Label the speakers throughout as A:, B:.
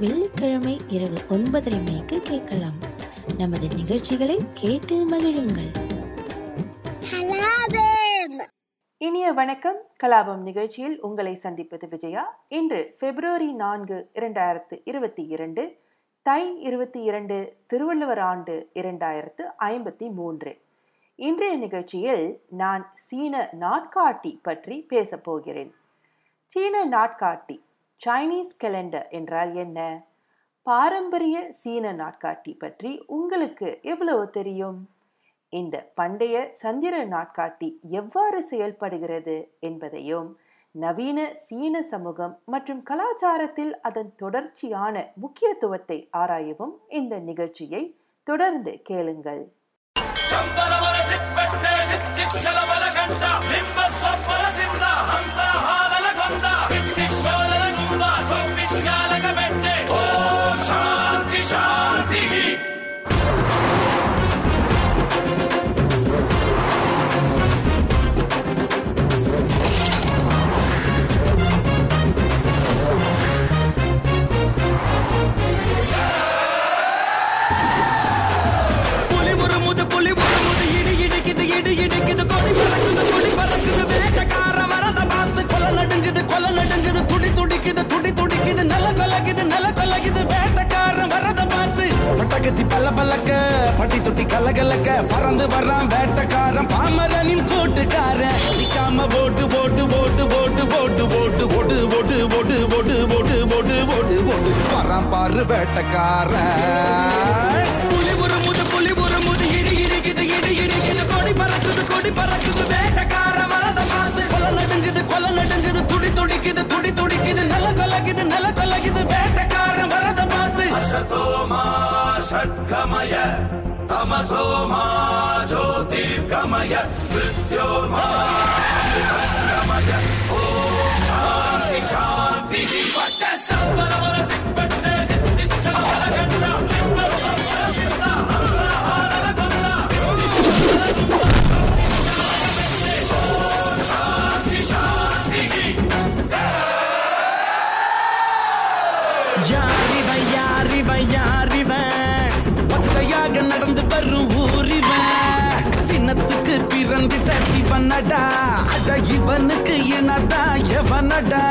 A: வெள்ளிக்கிழமை இரவு ஒன்பதரை மணிக்கு கேட்கலாம். நமது நிகழ்ச்சிகளை கேட்டு மகிழுங்கள்.
B: கலாபம்!
C: இனிய வணக்கம். கலாபம் நிகழ்ச்சியில் உங்களை சந்திப்பது விஜயா. இன்று பிப்ரவரி நான்கு இரண்டாயிரத்து இருபத்தி இரண்டு தை இருபத்தி இரண்டு திருவள்ளுவர் ஆண்டு இரண்டாயிரத்து ஐம்பத்தி மூன்று. இன்றைய நிகழ்ச்சியில் நான் சீன நாட்காட்டி பற்றி பேசப் போகிறேன். சீன நாட்காட்டி சைனீஸ் கெலண்டர் என்றால் என்ன? பாரம்பரிய சீன நாட்காட்டி பற்றி உங்களுக்கு எவ்வளவு தெரியும்? இந்த பண்டைய சந்திர நாட்காட்டி எவ்வாறு செயல்படுகிறது என்பதையும் நவீன சீன சமூகம் மற்றும் கலாச்சாரத்தில் அதன் தொடர்ச்சியான முக்கியத்துவத்தை ஆராயவும் இந்த நிகழ்ச்சியை தொடர்ந்து கேளுங்கள்.
D: பாரு வேட்டக்காரன். புலி முறுமுது புலி முறுமுது இடி இடிக்குது இடி இடிக்குது. கொடி பறக்குது கொடி பறக்குது வேட்டக்கார வரத பார்த்து. கொலை நடுங்குது கொலை நடுங்குது துடி துடிக்குது துடி துடிக்குது நில கொலகுது நில கொலகுது வேட்டக்கார வரத பார்த்து. அசதோமா ஷட்கமய தமசோமா ஜோதிர்கமய மிருத்யோர்மா அமிர்தங்கமய ஓம் சாந்தி சாந்தி வட்ட சம்பரவர சிப்பட்டே பிறந்திட்ட சிவனடா அட இவனுக்கு என்னடா எவனடா?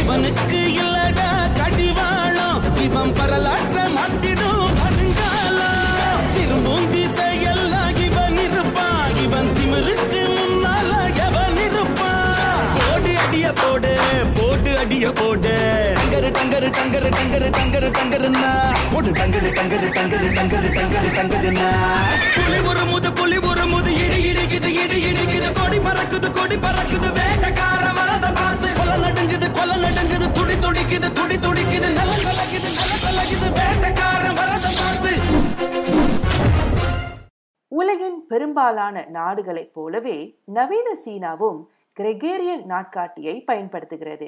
D: இவனுக்கு இல்லடா கடிவாளம். இவன் வரலாற்ற மாத்திடும் வருங்காலம். திரும்பும் திசையெல்லாம் இவன் இருப்பான். இவன் திமிருக்கு முன்னால எவன் இருப்பான்? போடு அடிய போடு போடு அடிய போடு. டங்கரு டங்கரு டங்கரு டங்கரு டங்கரு டங்கருன்னா. போடு டங்கரு டங்கரு டங்கரு டங்கரு டங்கரு டங்கருன்னா. புலி ஒரு முது புலி ஒரு இடி இடிக்குது இடி இடிக்குது. கொடி பறக்குது கொடி பறக்குது. வேட்டக்கார வரத பார்த்து கொலை நடுங்குது கொலை நடுங்குது. துடி துடிக்குது துடி துடிக்குது. நல்ல கலக்குது நல்ல கலக்குது. வேட்டக்கார வரத பார்த்து.
C: உலகின் பெரும்பாலான நாடுகளைப் போலவே நவீன சீனாவும் கிரெகேரியன் நாட்காட்டியை பயன்படுத்துகிறது.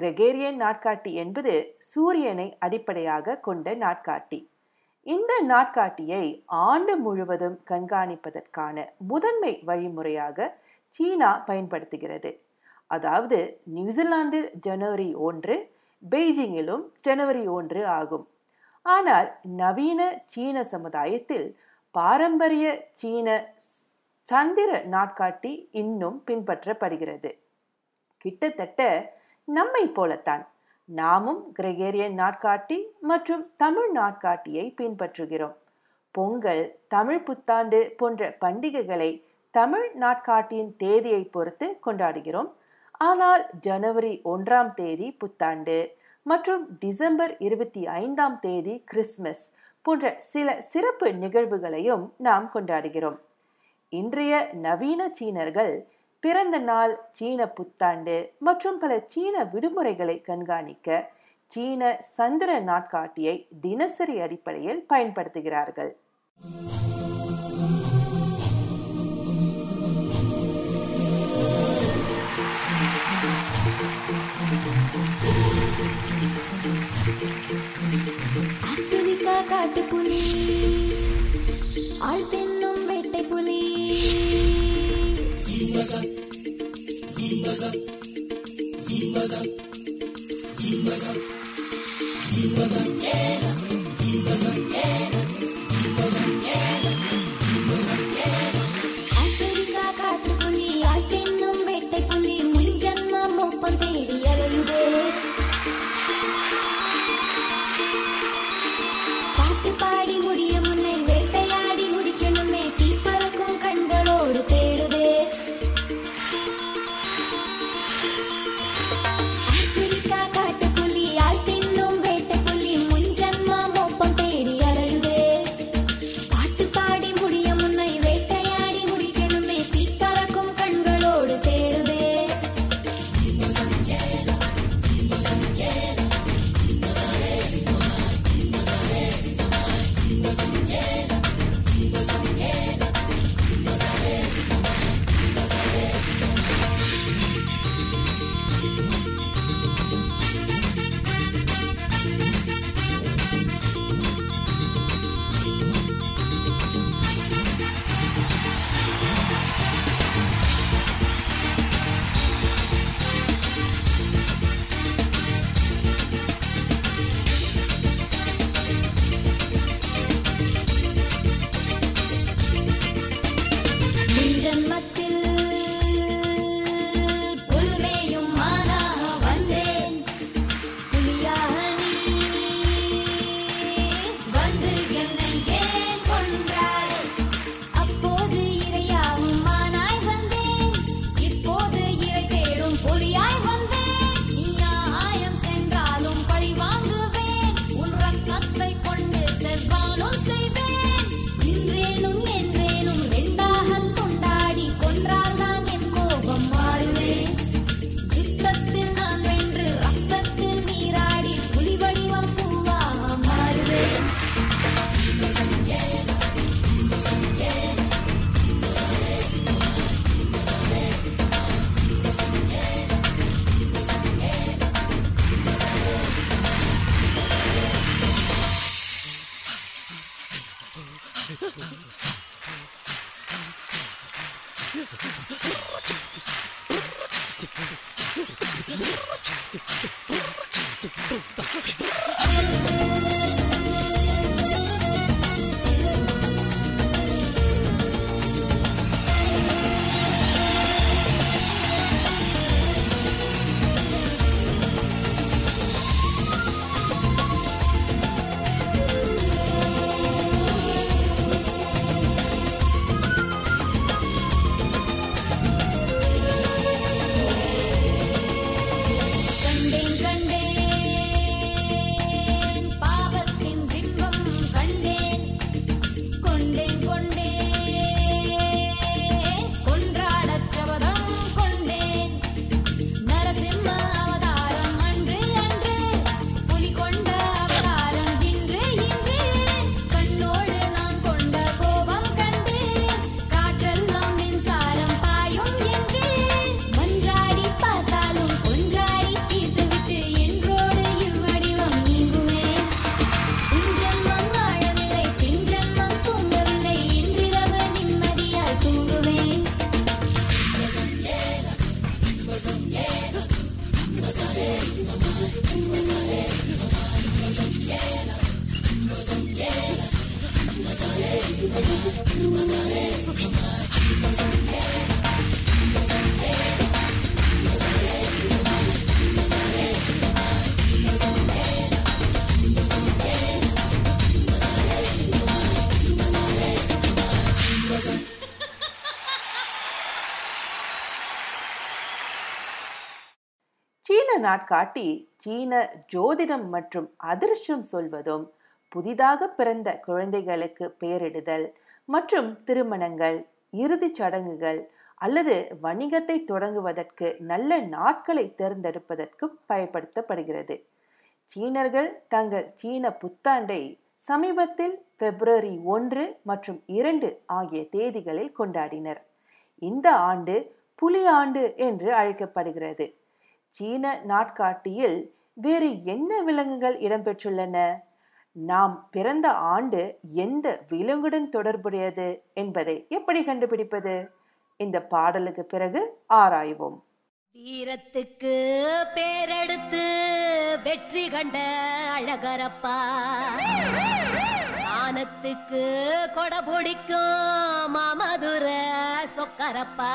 C: கிரெகேரியன் நாட்காட்டி என்பது சூரியனை அடிப்படையாக கொண்ட நாட்காட்டி. இந்த நாட்காட்டியை ஆண்டு முழுவதும் கண்காணிப்பதற்கான முதன்மை வழிமுறையாக சீனா பயன்படுத்துகிறது. அதாவது நியூசிலாந்தில் ஜனவரி ஒன்று பெய்ஜிங்கிலும் ஜனவரி ஒன்று ஆகும். ஆனால் நவீன சீன சமுதாயத்தில் பாரம்பரிய சீன சந்திர நாட்காட்டி இன்னும் பின்பற்றப்படுகிறது. கிட்டத்தட்ட நம்மை போலத்தான். நாமும் கிரெகேரியன் நாட்காட்டி மற்றும் தமிழ் நாட்காட்டியை பின்பற்றுகிறோம். பொங்கல் தமிழ் புத்தாண்டு போன்ற பண்டிகைகளை தமிழ் நாட்காட்டியின் தேதியை பொறுத்து கொண்டாடுகிறோம். ஆனால் ஜனவரி ஒன்றாம் தேதி புத்தாண்டு மற்றும் டிசம்பர் இருபத்தி ஐந்தாம் தேதி கிறிஸ்மஸ் போன்ற சில சிறப்பு நிகழ்வுகளையும் நாம் கொண்டாடுகிறோம். இன்றைய நவீன சீனர்கள் பிறந்த நாள் சீன புத்தாண்டு மற்றும் பல சீன விடுமுறைகளை கண்காணிக்க சீன சந்திர நாட்காட்டியை தினசரி அடிப்படையில் பயன்படுத்துகிறார்கள்.
B: காட்டுப்புலி ஆள் தின்னும் வேட்டை புலி. Maza, Maza, Maza, Maza, Thank
C: you. நாட்காட்டி சீன ஜோதிடம் மற்றும் அதிர்ஷ்டம் சொல்வதும் புதிதாக பிறந்த குழந்தைகளுக்கு பெயரிடுதல் மற்றும் திருமணங்கள் இறுதிச் சடங்குகள் அல்லது வணிகத்தை தொடங்குவதற்கு நல்ல நாட்களை தேர்ந்தெடுப்பதற்கு பயன்படுத்தப்படுகிறது. சீனர்கள் தங்கள் சீன புத்தாண்டை சமீபத்தில் பிப்ரவரி ஒன்று மற்றும் இரண்டு ஆகிய தேதிகளில் கொண்டாடினர். இந்த ஆண்டு புலி ஆண்டு என்று அழைக்கப்படுகிறது. சீன நாட்காட்டியில் வேறு என்ன விலங்குகள் இடம்பெற்றுள்ளன? நாம் பிறந்த ஆண்டு எந்த விலங்குடன் தொடர்புடையது என்பதை எப்படி கண்டுபிடிப்பது? இந்த பாடலுக்கு பிறகு ஆராய்வோம்.
E: வீரத்துக்கு பேரெடுத்து வெற்றி கண்ட அழகரப்பா. ஆனத்துக்கு கொடை பிடிக்கும் மாமதுர சொக்கரப்பா.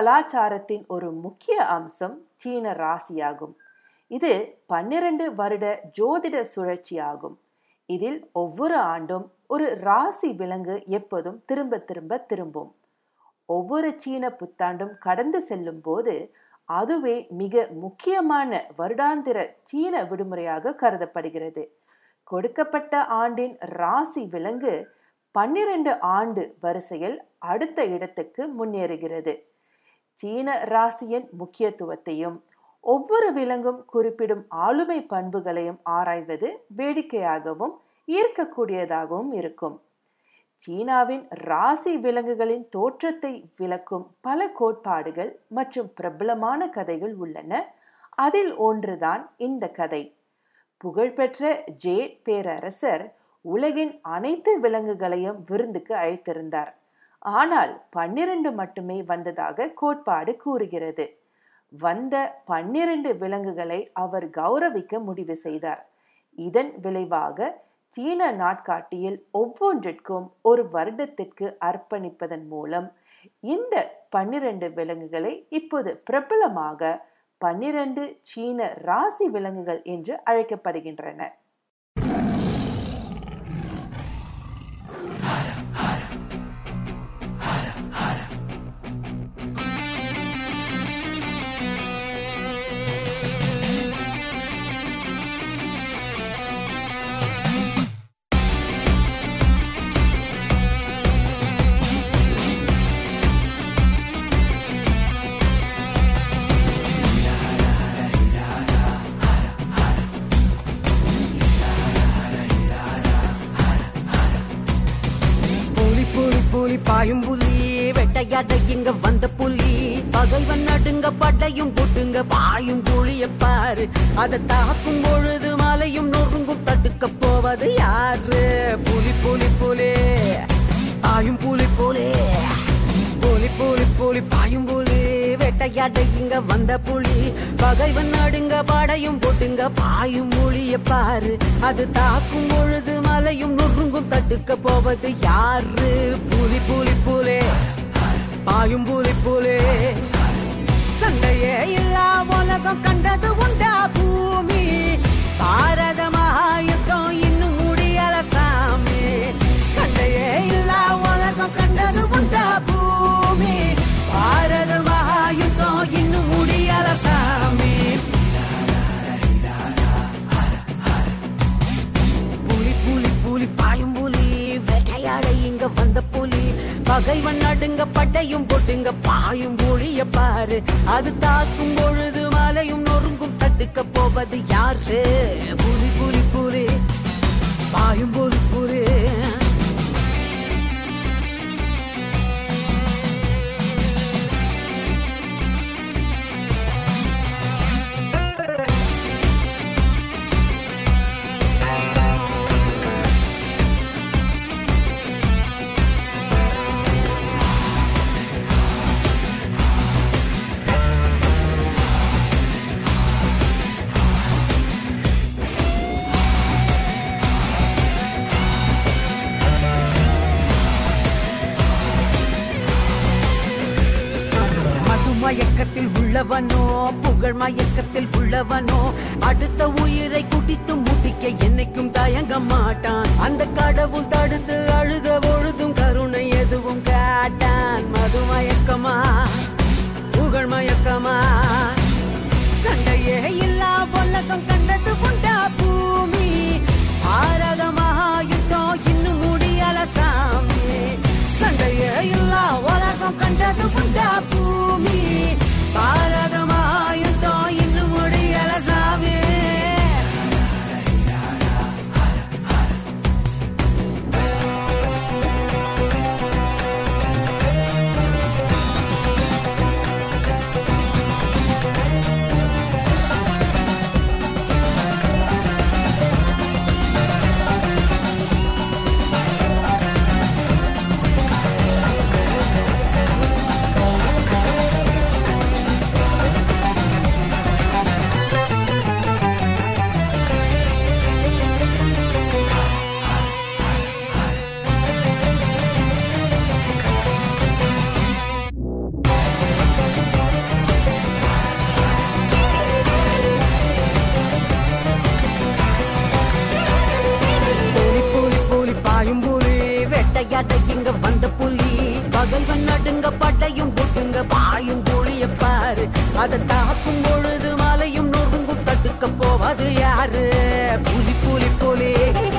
C: கலாச்சாரத்தின் ஒரு முக்கிய அம்சம் சீன ராசியாகும். இது பன்னிரண்டு வருட ஜோதிட சுழற்சியாகும். இதில் ஒவ்வொரு ஆண்டும் ஒரு ராசி விலங்கு எப்போதும் திரும்ப திரும்ப திரும்பும். ஒவ்வொரு சீன புத்தாண்டும் கடந்து செல்லும் போது அதுவே மிக முக்கியமான வருடாந்திர சீன விடுமுறையாக கருதப்படுகிறது. கொடுக்கப்பட்ட ஆண்டின் ராசி விலங்கு பன்னிரண்டு ஆண்டு வரிசையில் அடுத்த இடத்துக்கு முன்னேறுகிறது. சீன ராசியின் முக்கியத்துவத்தையும் ஒவ்வொரு விலங்கும் குறிப்பிடும் ஆளுமை பண்புகளையும் ஆராய்வது வேடிக்கையாகவும் ஈர்க்கக்கூடியதாகவும் இருக்கும். சீனாவின் ராசி விலங்குகளின் தோற்றத்தை விளக்கும் பல கோட்பாடுகள் மற்றும் பிரபலமான கதைகள் உள்ளன. அதில் ஒன்றுதான் இந்த கதை. புகழ்பெற்ற ஜே பேரரசர் உலகின் அனைத்து விலங்குகளையும் விருந்துக்கு அழைத்திருந்தார். ஆனால் பன்னிரண்டு மட்டுமே வந்ததாக கோட்பாடு கூறுகிறது. வந்த பன்னிரண்டு விலங்குகளை அவர் கௌரவிக்க முடிவு செய்தார். இதன் விளைவாக சீன நாட்காட்டியில் ஒவ்வொன்றிற்கும் ஒரு வருடத்திற்கு அர்ப்பணிப்பதன் மூலம் இந்த பன்னிரண்டு விலங்குகளை இப்போது பிரபலமாக பன்னிரண்டு சீன ராசி விலங்குகள் என்று அழைக்கப்படுகின்றன.
F: புலி பாயும் புலி வெட்டையாட இங்க வந்த புலி. பகைவன் நடுங்க படையும் புட்டுங்க பாயும் புளிய பாரு. அதை தாக்கும் பொழுது மலையும் நொறுங்கும் தடுக்க போவது யாரு? புலி புலி புலி பாயும் புலி புலி. புலி புலி புலி பாயும் புலி வேட்டையாட இங்க வந்த புலி. பகைவன் நடுங்க படையும் போட்டுங்க பாயும் மொழிய பாரு. அது தாக்கும் பொழுது தலையும் நொறுங்கும் தட்டுக்க போவது யாரு? புலி புலி புலே. பாயும் புலி புலே. சண்டையே இல்லா உலகம் கண்டது உண்டா பூமி? பாரத மகாயுத்தம் இன்னும் முடியல சாமி. சண்டையே இல்லா உலகம் கண்டது உண்டா பகைவன் பட்டையும் போட்டுங்க பாயும் ஒழிய பாரு. அது தாக்கும் பொழுது மலையும் நொறுங்கும் தட்டுக்க போவது யாரு புரி புரி புரி பாயும் புலி. மயக்கத்தில் உள்ளவனோ புகழ் மயக்கத்தில் உள்ளவனோ அடுத்த உயிரை குடித்து முடிக்க என்னைக்கும் தயங்க மாட்டான். அந்த கடவுள் தடுத்து அழுத பொழுதும் கருணை எதுவும் காட்டான். மது மயக்கமா? புகழ் மயக்கமா? சண்டையே இல்லா உலகம் கண்டது உண்டா பூமி. பாரத மகாயுத்தம் இன்னும் முடியல சாமி. சண்டையே இல்லா உலகம் கண்டது உண்டா பூமி. இங்க வந்த புலி பகல்வன் நடுங்க பட்டையும் போட்டுங்க பாயும் புளிய பாரு. அதை தாக்கும் பொழுது மலையும் நொறுங்கும் தடுக்க போவாது யாரு? புலி புலி புலி புலி புலி.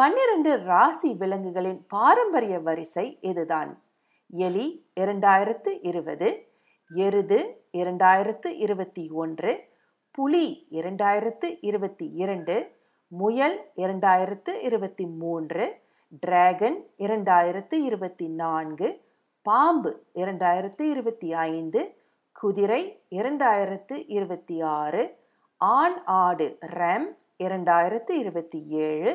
C: பன்னிரண்டு ராசி விலங்குகளின் பாரம்பரிய வரிசை இதுதான். எலி இரண்டாயிரத்து இருபது எருது இரண்டாயிரத்து இருபத்தி ஒன்று புலி இரண்டாயிரத்து இருபத்தி இரண்டு முயல் இரண்டாயிரத்து இருபத்தி மூன்று டிராகன் இரண்டாயிரத்து இருபத்தி நான்கு பாம்பு இரண்டாயிரத்து இருபத்தி ஐந்து குதிரை இரண்டாயிரத்து இருபத்தி ஆறு ஆண் ஆடு ரெம் இரண்டாயிரத்து இருபத்தி ஏழு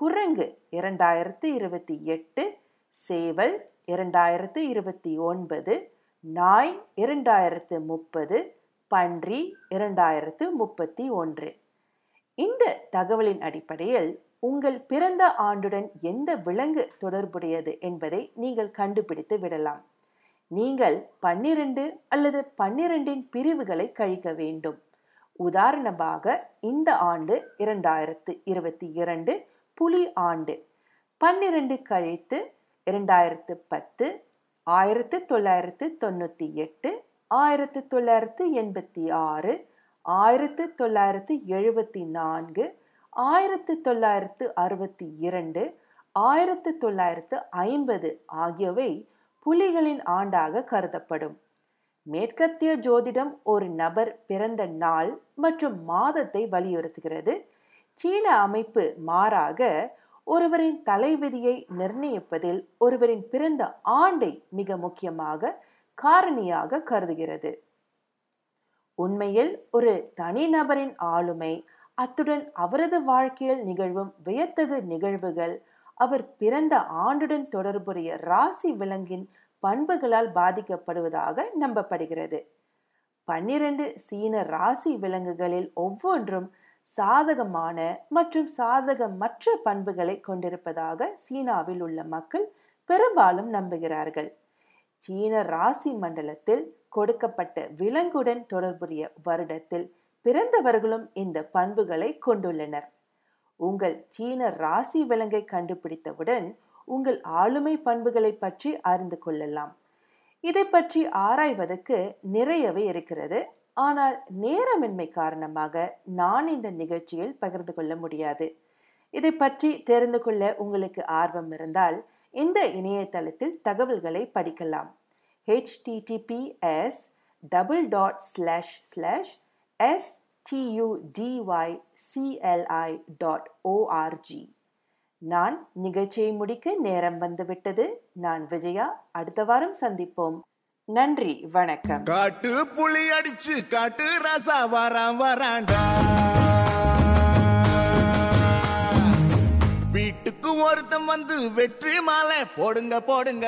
C: குரங்கு இரண்டாயிரத்து இருபத்தி எட்டு சேவல் இரண்டாயிரத்து இருபத்தி ஒன்பது நாய் இரண்டாயிரத்து முப்பது பன்றி இரண்டாயிரத்து முப்பத்தி ஒன்று. இந்த தகவலின் அடிப்படையில் உங்கள் பிறந்த ஆண்டுடன் எந்த விலங்கு தொடர்புடையது என்பதை நீங்கள் கண்டுபிடித்து விடலாம். நீங்கள் பன்னிரண்டு அல்லது பன்னிரண்டின் பிரிவுகளை கழிக்க வேண்டும். உதாரணமாக இந்த ஆண்டு இரண்டாயிரத்து இருபத்தி இரண்டு புலி ஆண்டு. பன்னிரண்டு கழித்து இரண்டாயிரத்து பத்து ஆயிரத்து தொள்ளாயிரத்து தொண்ணூற்றி எட்டு ஆயிரத்து தொள்ளாயிரத்து எண்பத்தி ஆறு ஆயிரத்து தொள்ளாயிரத்து எழுபத்தி நான்கு ஆயிரத்து தொள்ளாயிரத்து அறுபத்தி இரண்டு ஆயிரத்து தொள்ளாயிரத்து ஐம்பது ஆகியவை புலிகளின் ஆண்டாக கருதப்படும். மேற்கத்திய ஜோதிடம் ஒரு நபர் பிறந்த நாள் மற்றும் மாதத்தை வலியுறுத்துகிறது. சீன அமைப்பு மாறாக ஒருவரின் தலைவிதியை நிர்ணயிப்பதில் ஒருவரின் பிறந்த ஆண்டை மிக முக்கியமாக காரணியாக கருதுகிறது. உண்மையில் ஒரு தனிநபரின் ஆளுமை அத்துடன் அவரது வாழ்க்கையில் நிகழ்வும் வியத்தகு நிகழ்வுகள் அவர் பிறந்த ஆண்டுடன் தொடர்புடைய ராசி விலங்கின் பண்புகளால் பாதிக்கப்படுவதாக நம்பப்படுகிறது. பன்னிரண்டு சீன ராசி விலங்குகளில் ஒவ்வொன்றும் சாதகமான மற்றும் சாதகமற்ற பண்புகளை கொண்டிருப்பதாக சீனாவில் உள்ள மக்கள் பெரும்பாலும் நம்புகிறார்கள். சீன ராசி மண்டலத்தில் கொடுக்கப்பட்ட விலங்குடன் தொடர்புடைய வருடத்தில் பிறந்தவர்களும் இந்த பண்புகளை கொண்டுள்ளனர். உங்கள் சீன ராசி விலங்கை கண்டுபிடித்தவுடன் உங்கள் ஆளுமை பண்புகளை பற்றி அறிந்து கொள்ளலாம். இதை பற்றி ஆராய்வதற்கு நிறையவே இருக்கிறது. ஆனால் நேரமின்மை காரணமாக நான் இந்த நிகழ்ச்சியில் பகிர்ந்து கொள்ள முடியாது. இதை பற்றி தெரிந்து கொள்ள உங்களுக்கு ஆர்வம் இருந்தால் இந்த இணையதளத்தில் தகவல்களை படிக்கலாம். HTTPS double dot slash slash S TUDYCLI dot ORG நான் நிகழ்ச்சியை முடிக்க நேரம் வந்துவிட்டது. நான் விஜயா அடுத்த வாரம் சந்திப்போம். நன்றி வணக்கம்.
G: காட்டு புலி அடிச்சு காட்டு ரசா வரான் வராண்டா வீட்டுக்கு ஒருத்தன் வந்து வெற்றி மாலை போடுங்க போடுங்க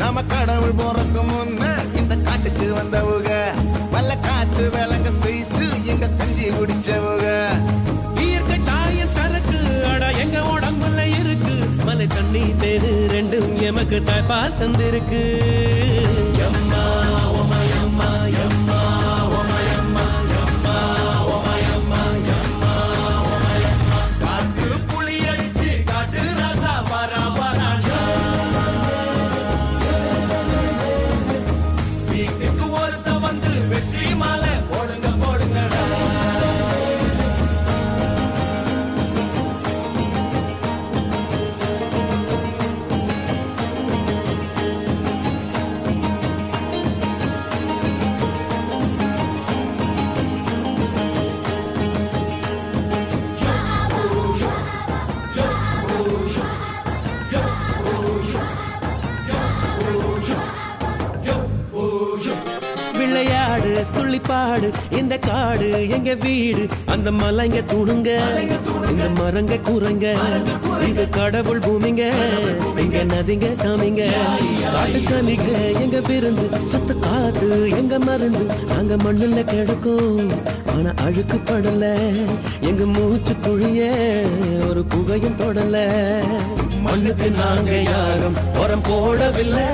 G: நம்ம கடவுள் போறதுக்கு முன்ன இந்த காட்டுக்கு வந்தவுக வல்ல காட்டு விளங்க செய்து எங்க கஞ்சி குடிச்சவுக
D: எமக்கு தாய்ப்பால் தந்திருக்கு. காடு இந்த காடு எங்க வீடு. அந்த மலைங்க தூணுங்க இந்த மரங்க கூறங்க இது கடவுள் பூமிங்க இங்க நதிங்க சாமிங்க. காட்டுக்கனிங்க எங்க விருந்து சுத்த காத்து எங்க மருந்து. நாங்க மண்ணுல கிடக்கும் ஆனா அழுக்கு படல. எங்க மூச்சு குழிய ஒரு புகையும் தொடல மண்ணுக்கு நாங்க யாரும் உரம் போடவில்லை.